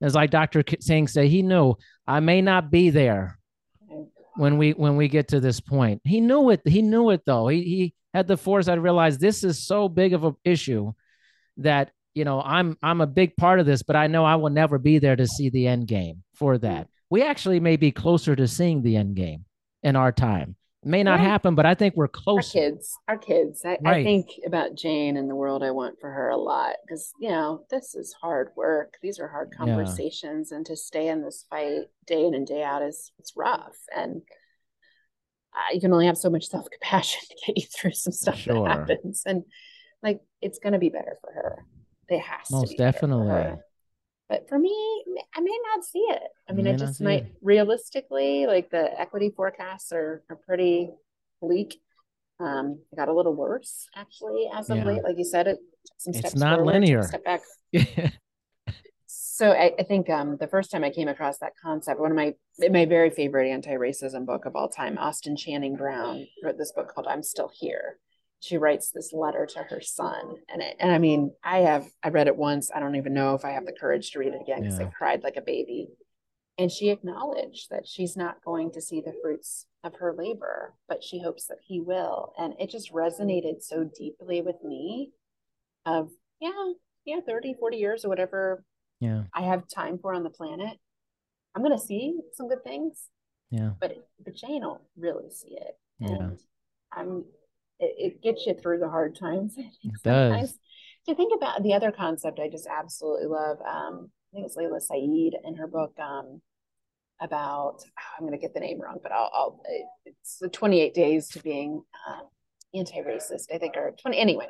It's like Dr. King said, he knew I may not be there when we when we get to this point. He knew it. He knew it though. He he had the foresight to realize this is so big of an issue that you know I'm I'm a big part of this, but I know I will never be there to see the end game for that. We actually may be closer to seeing the end game in our time. It may not happen, but I think we're close. Our kids, our kids. I, right. I, think about Jane and the world I want for her a lot because you know this is hard work. These are hard conversations, yeah. and to stay in this fight day in and day out is it's rough. And uh, you can only have so much self compassion [laughs] to get you through some stuff sure. that happens. And like it's going to be better for her. It has to most definitely but for me i may not see it. I mean i just might it. realistically like the equity forecasts are, are pretty bleak. Um it got a little worse actually as of yeah. late like you said it some steps it's not forward, linear. step back. [laughs] So I, I, think um the first time i came across that concept one of my my very favorite anti-racism book of all time austin channing brown wrote this book called i'm still here she writes this letter to her son and it, and I mean I have I read it once I don't even know if I have the courage to read it again because yeah. I cried like a baby. And she acknowledged that she's not going to see the fruits of her labor but she hopes that he will. And it just resonated so deeply with me of yeah yeah 30 40 years or whatever yeah. I have time for on the planet. I'm going to see some good things yeah. but but Jane don't really see it. And yeah. I'm it, it gets you through the hard times. [laughs] It does. To think about the other concept, I just absolutely love. Um, I think it's Layla Saad in her book um, about. Oh, I'm going to get the name wrong, but I'll. I'll it's the 28 days to being uh, anti-racist. I think, or 20 anyway.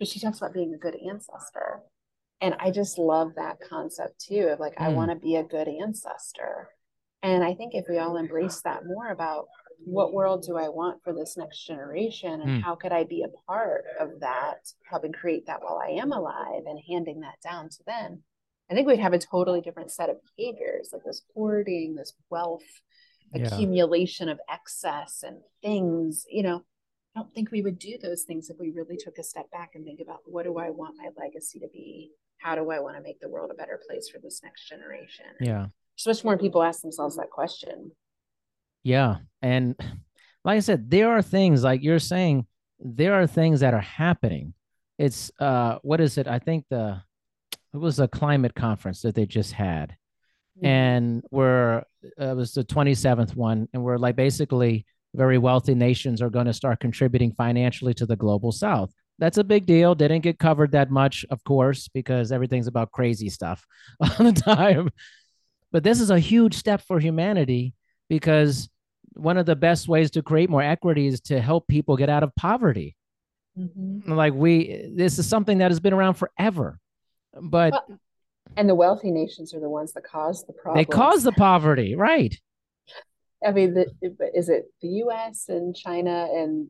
But she talks about being a good ancestor, and I just love that concept too. Of like, mm. I hmm. want to be a good ancestor, and I think if we all embrace that more about what world do I want for this next generation? And mm. how could I be a part of that, helping create that while I am alive and handing that down to them? I think we'd have a totally different set of behaviors, like this hoarding, this wealth yeah. accumulation of excess and things. You know, I don't think we would do those things if we really took a step back and think about what do I want my legacy to be? How do I want to make the world a better place for this next generation? Yeah. So much more people ask themselves that question. Yeah. And like I said, there are things like you're saying, there are things that are happening. It's uh what is it? I think the it was a climate conference that they just had. Mm-hmm. And we're uh, it was the 27th one, and we're like basically very wealthy nations are going to start contributing financially to the global south. That's a big deal. Didn't get covered that much, of course, because everything's about crazy stuff [laughs] all the time. But this is a huge step for humanity because one of the best ways to create more equity is to help people get out of poverty. Mm-hmm. Like we, this is something that has been around forever, but well, and the wealthy nations are the ones that cause the problem. They cause the poverty, right? I mean, the, is it the U.S. and China and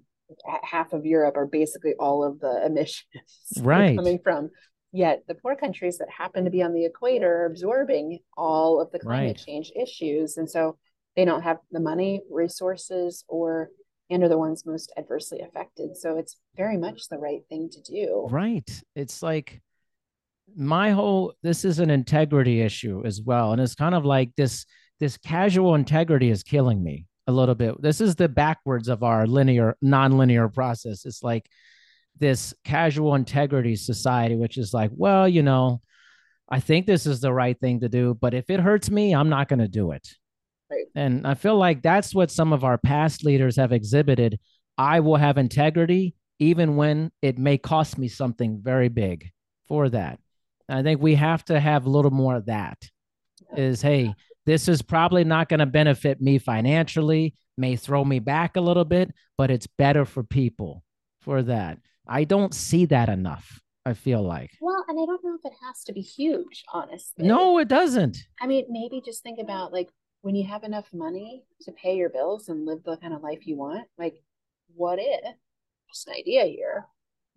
half of Europe are basically all of the emissions [laughs] right. coming from. Yet the poor countries that happen to be on the equator are absorbing all of the climate right. change issues, and so they don't have the money, resources, or and are the ones most adversely affected. So it's very much the right thing to do. Right. It's like my whole this is an integrity issue as well. And it's kind of like this this casual integrity is killing me a little bit. This is the backwards of our linear, non-linear process. It's like this casual integrity society, which is like, well, you know, I think this is the right thing to do, but if it hurts me, I'm not going to do it. Right. And I feel like that's what some of our past leaders have exhibited. I will have integrity even when it may cost me something very big for that. I think we have to have a little more of that. Is hey, this is probably not going to benefit me financially, may throw me back a little bit, but it's better for people for that. I don't see that enough. I feel like. Well, and I don't know if it has to be huge, honestly. No, it doesn't. I mean, maybe just think about like when you have enough money to pay your bills and live the kind of life you want, like what if just an idea here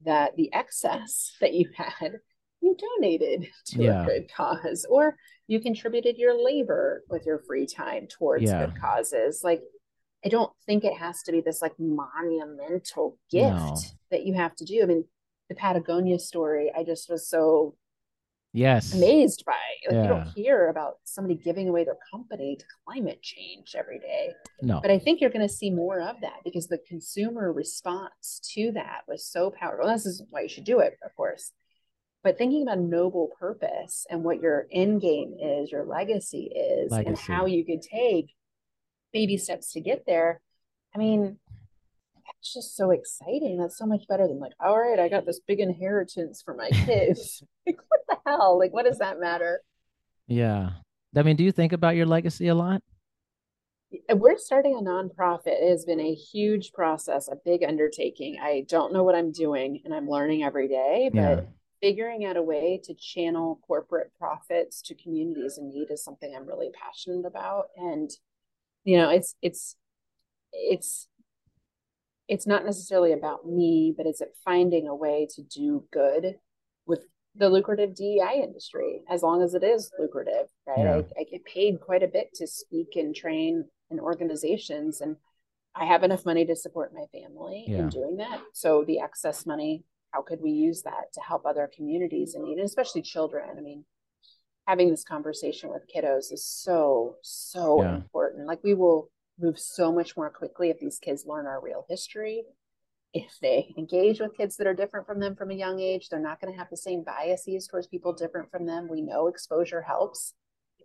that the excess that you had you donated to yeah. a good cause or you contributed your labor with your free time towards yeah. good causes like i don't think it has to be this like monumental gift no. that you have to do i mean the patagonia story i just was so yes amazed by like yeah. you don't hear about somebody giving away their company to climate change every day no but i think you're going to see more of that because the consumer response to that was so powerful this is why you should do it of course but thinking about noble purpose and what your end game is, your legacy is, legacy. and how you could take baby steps to get there. I mean, that's just so exciting. That's so much better than like, all right, I got this big inheritance for my [laughs] kids. [laughs] like, what the hell? Like, what does that matter? Yeah. I mean, do you think about your legacy a lot? Uh, we're starting a nonprofit. It has been a huge process, a big undertaking. I don't know what I'm doing and I'm learning every day, but yeah figuring out a way to channel corporate profits to communities in need is something I'm really passionate about. And, you know, it's, it's, it's, it's not necessarily about me, but it's at finding a way to do good with the lucrative DEI industry, as long as it is lucrative, right? Yeah. I, I get paid quite a bit to speak and train in organizations and I have enough money to support my family yeah. in doing that. So the excess money how could we use that to help other communities in need, and especially children? I mean, having this conversation with kiddos is so, so yeah. important. Like we will move so much more quickly if these kids learn our real history. If they engage with kids that are different from them from a young age, they're not going to have the same biases towards people different from them. We know exposure helps.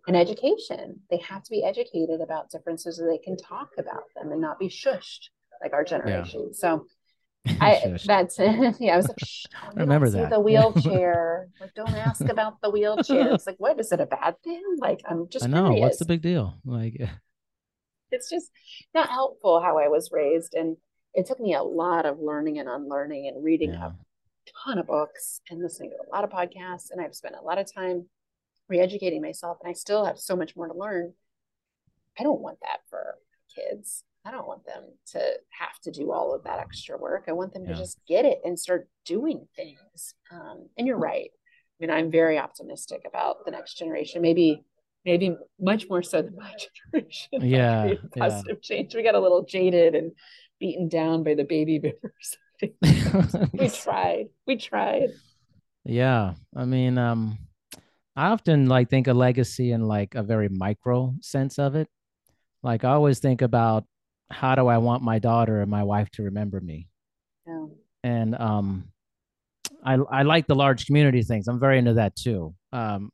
And education, they have to be educated about differences so they can talk about them and not be shushed like our generation. Yeah. So [laughs] I that's it. [laughs] Yeah, I was like, Shh, [laughs] I remember that the wheelchair. like, don't ask about the wheelchair. It's like, what is it a bad thing? Like, I'm just. I know curious. what's the big deal. Like, it's just not helpful how I was raised, and it took me a lot of learning and unlearning and reading yeah. a ton of books and listening to a lot of podcasts, and I've spent a lot of time re-educating myself, and I still have so much more to learn. I don't want that for kids. I don't want them to have to do all of that extra work. I want them yeah. to just get it and start doing things. Um, and you're right. I mean, I'm very optimistic about the next generation. Maybe, maybe much more so than my [laughs] generation. Yeah, positive yeah. change. We got a little jaded and beaten down by the baby boomers. [laughs] [laughs] we tried. We tried. Yeah, I mean, um, I often like think a legacy in like a very micro sense of it. Like I always think about how do I want my daughter and my wife to remember me? Yeah. And um, I I like the large community things. I'm very into that too. Um,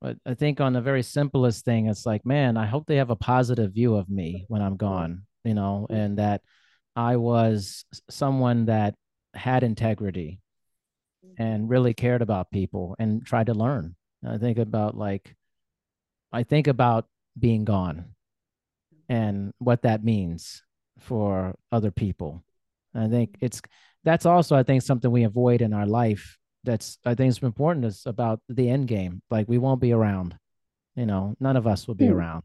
but I think on the very simplest thing, it's like, man, I hope they have a positive view of me when I'm gone, you know, and that I was someone that had integrity and mm-hmm. really cared about people and tried to learn. I think about like, I think about being gone and what that means for other people. I think mm-hmm. it's that's also I think something we avoid in our life. That's I think it's important is about the end game. Like we won't be around. You know, none of us will be hmm. around.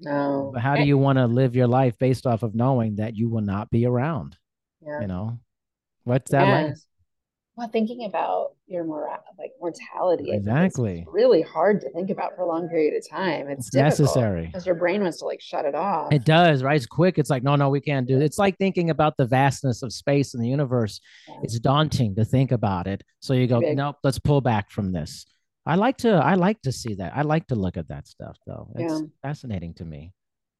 No. But how do you want to live your life based off of knowing that you will not be around? Yeah. You know, what's that yeah. like? Well, thinking about your more like mortality, exactly, really hard to think about for a long period of time. It's, it's necessary because your brain wants to like shut it off. It does, right? It's quick. It's like, no, no, we can't do it. It's like thinking about the vastness of space and the universe. Yeah. It's daunting to think about it. So you go, nope, let's pull back from this. I like to, I like to see that. I like to look at that stuff, though. It's yeah. fascinating to me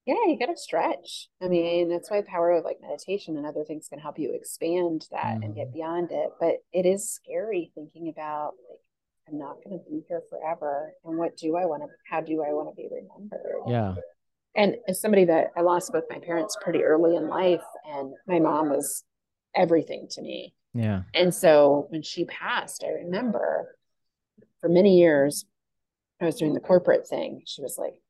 yeah, you got to stretch. I mean, that's why the power of like meditation and other things can help you expand that mm-hmm. and get mm-hmm. beyond it. But it is scary thinking about like, I'm not going to be here forever. And what do I want to, how do I want to be remembered? Yeah. And as somebody that I lost both my parents pretty early in life, and my mom was everything to me. Yeah. And so when she passed, I remember for many years, I was doing the corporate thing. She was like,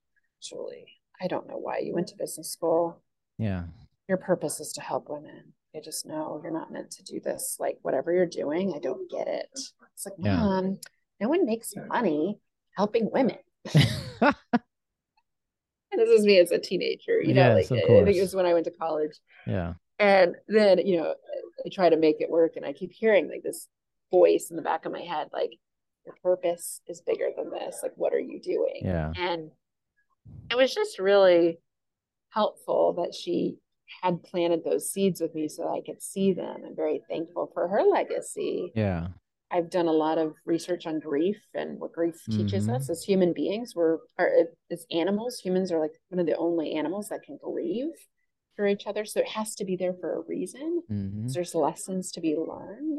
Julie, I don't know why you went to business school. Yeah. Your purpose is to help women. I just know you're not meant to do this. Like whatever you're doing, I don't get it. It's like, yeah. mom, no one makes money helping women. [laughs] this is me as a teenager, you know, yes, like I think it was when I went to college. Yeah. And then, you know, I try to make it work and I keep hearing like this voice in the back of my head, like, your purpose is bigger than this. Like, what are you doing? Yeah. And it was just really helpful that she had planted those seeds with me so I could see them. I'm very thankful for her legacy. Yeah. I've done a lot of research on grief and what grief mm-hmm. teaches us as human beings. We're are, as animals, humans are like one of the only animals that can grieve for each other. So it has to be there for a reason. Mm-hmm. There's lessons to be learned.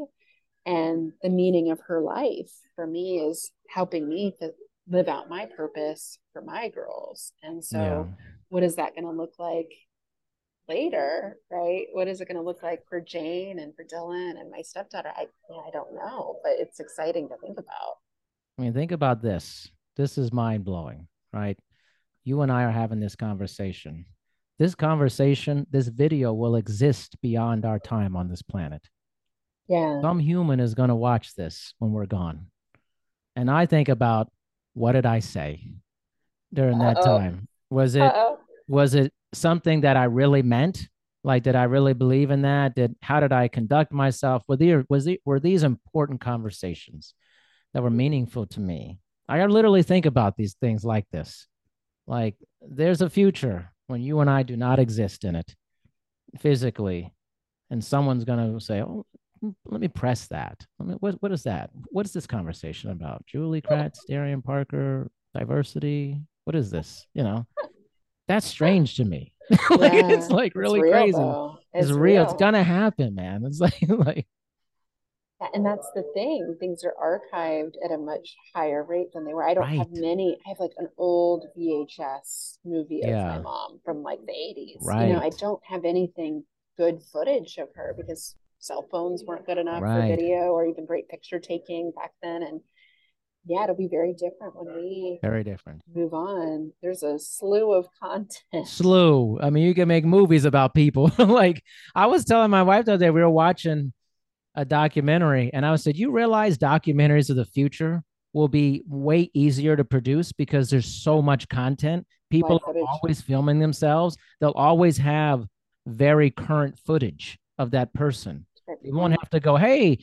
And the meaning of her life for me is helping me to live out my purpose for my girls. And so, yeah. what is that going to look like later? Right? What is it going to look like for Jane and for Dylan and my stepdaughter? I, I don't know, but it's exciting to think about. I mean, think about this. This is mind blowing, right? You and I are having this conversation. This conversation, this video will exist beyond our time on this planet. Yeah. Some human is going to watch this when we're gone. And I think about what did I say during that Uh-oh. time? Was it Uh-oh. was it something that I really meant? Like, did I really believe in that? Did how did I conduct myself? Were there was it were these important conversations that were meaningful to me? I literally think about these things like this. Like, there's a future when you and I do not exist in it physically, and someone's gonna say, "Oh, Mm, let me press that. Me, what what is that? What is this conversation about? Julie Kratz, Darian Parker, diversity. What is this? You know, that's strange to me. [laughs] like yeah, it's like really it's crazy. It's, it's real. real. It's gonna happen, man. It's [laughs] like like. And that's the thing. Things are archived at a much higher rate than they were. I don't right. have many. I have like an old VHS movie of yeah. my mom from like the 80s. Right. You know, I don't have anything good footage of her because cell phones weren't good enough right. for video or even great picture taking back then. And yeah, it'll be very different when we very different move on. There's a slew of content. Slew. I mean, you can make movies about people. [laughs] like I was telling my wife the other day, we were watching a documentary, and I said, "You realize documentaries of the future will be way easier to produce because there's so much content. People are always filming themselves. They'll always have very current footage of that person. You won't have to go, hey,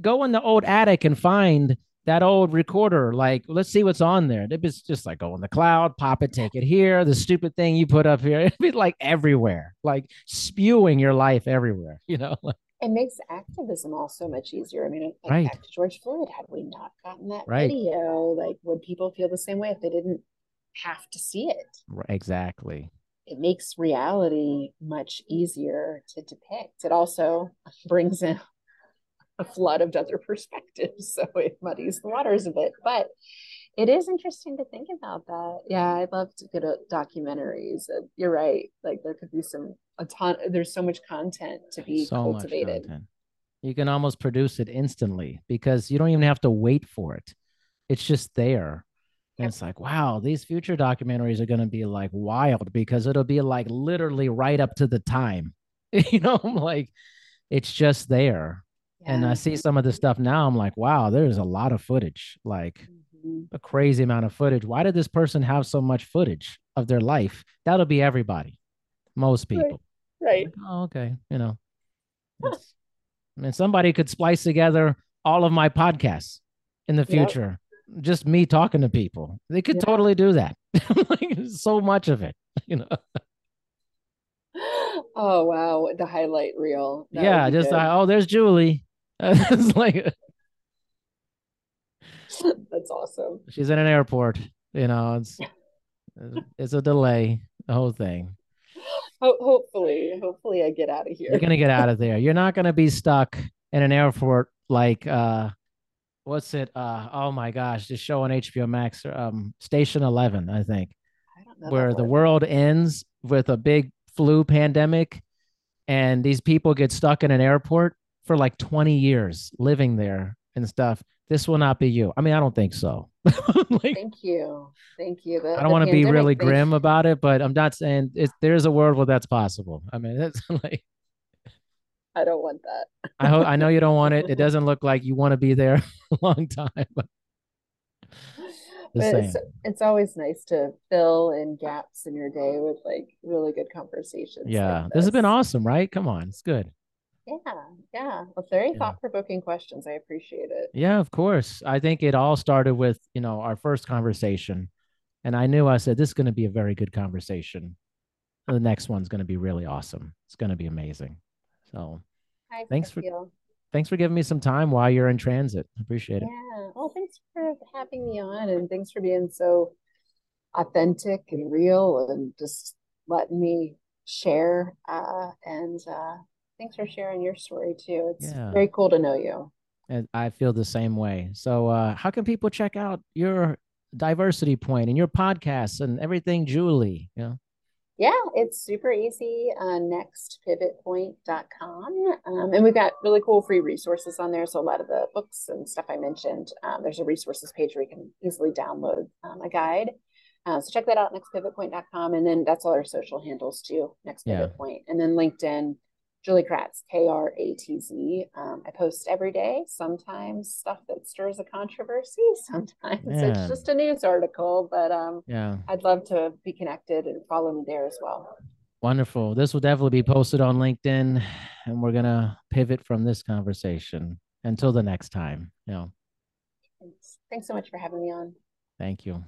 go in the old attic and find that old recorder. Like, let's see what's on there. It's just like go in the cloud, pop it, take it here. The stupid thing you put up here, [laughs] it'd be like everywhere, like spewing your life everywhere, [laughs] you know? it makes activism all so much easier. I mean, like right. back to George Floyd, had we not gotten that right. video, like would people feel the same way if they didn't have to see it? Exactly it makes reality much easier to depict. It also [laughs] brings in a flood of other [laughs] perspectives, so it muddies the waters a bit. But it is interesting to think about that. Yeah, I love to get documentaries. You're right. Like there could be some a ton. There's so much content to be so cultivated. You can almost produce it instantly because you don't even have to wait for it. It's just there. And it's like, wow, these future documentaries are going to be like wild because it'll be like literally right up to the time. [laughs] you know, I'm like, it's just there. Yeah. And I see some of the stuff now. I'm like, wow, there's a lot of footage, like mm-hmm. a crazy amount of footage. Why did this person have so much footage of their life? That'll be everybody, most people. Right. right. Like, oh, okay. You know, I mean, somebody could splice together all of my podcasts in the Yep. Just me talking to people. They could Yeah. totally do that. [laughs] like so much of it, you know. [gasps] Oh wow, the highlight reel. That yeah, just like, oh, there's Julie. [laughs] it's like [laughs] That's awesome. she's in an airport. You know, it's it's a delay. The whole thing. [gasps] Ho- hopefully, hopefully I get out of here. You're gonna get out of there. You're not gonna be stuck in an airport like uh, what's it? Uh, oh my gosh, this show on HBO Max, um, Station Eleven, I think. I don't know where the world ends with a big flu pandemic and these people get stuck in an airport for like 20 years living there and stuff this will not be you i mean i don't think so [laughs] like Thank you, thank you. The- i don't want to be really thing- grim about it but i'm not saying it, there's a world where that's possible i mean [laughs] that's like I don't want that. i hope i know you don't want it it [laughs] doesn't look like you want to be there [laughs] a long time it's, it's always nice to fill in gaps in your day with like really good conversations. like yeah this has been awesome right come on it's good Yeah, yeah. Well, very Yeah. thought provoking questions. I appreciate it. Yeah, of course. I think it all started with, you know, our first conversation. And I knew I said, this is going to be a very good conversation. The next one's going to be really awesome. It's going to be amazing. So Hi, Thanks for- Cecile. thanks for giving me some time while you're in transit. Appreciate it. Yeah. Well, thanks for having me on and thanks for being so authentic and real and just letting me share. Uh, and uh, thanks for sharing your story too. It's Yeah. very cool to know you. And I feel the same way. So, uh, how can people check out your diversity point and your podcasts and everything, Julie? You know, Yeah, it's super easy on nextpivotpoint.com. Um, and we've got really cool free resources on there. So a lot of the books and stuff I mentioned, um, there's a resources page where you can easily download um, a guide. Uh, so check that out, nextpivotpoint.com. And then that's all our social handles too, Next Yeah. And then LinkedIn, Julie Kratz, K R A T Z. Um, I post every day, sometimes stuff that stirs a controversy, [laughs] sometimes Man. it's just a news article, but um, yeah, I'd love to be connected and follow me there as well. wonderful. This will definitely be posted on LinkedIn, and we're gonna pivot from this conversation until the next time. You know, Thanks. Thanks so much for having me on. thank you.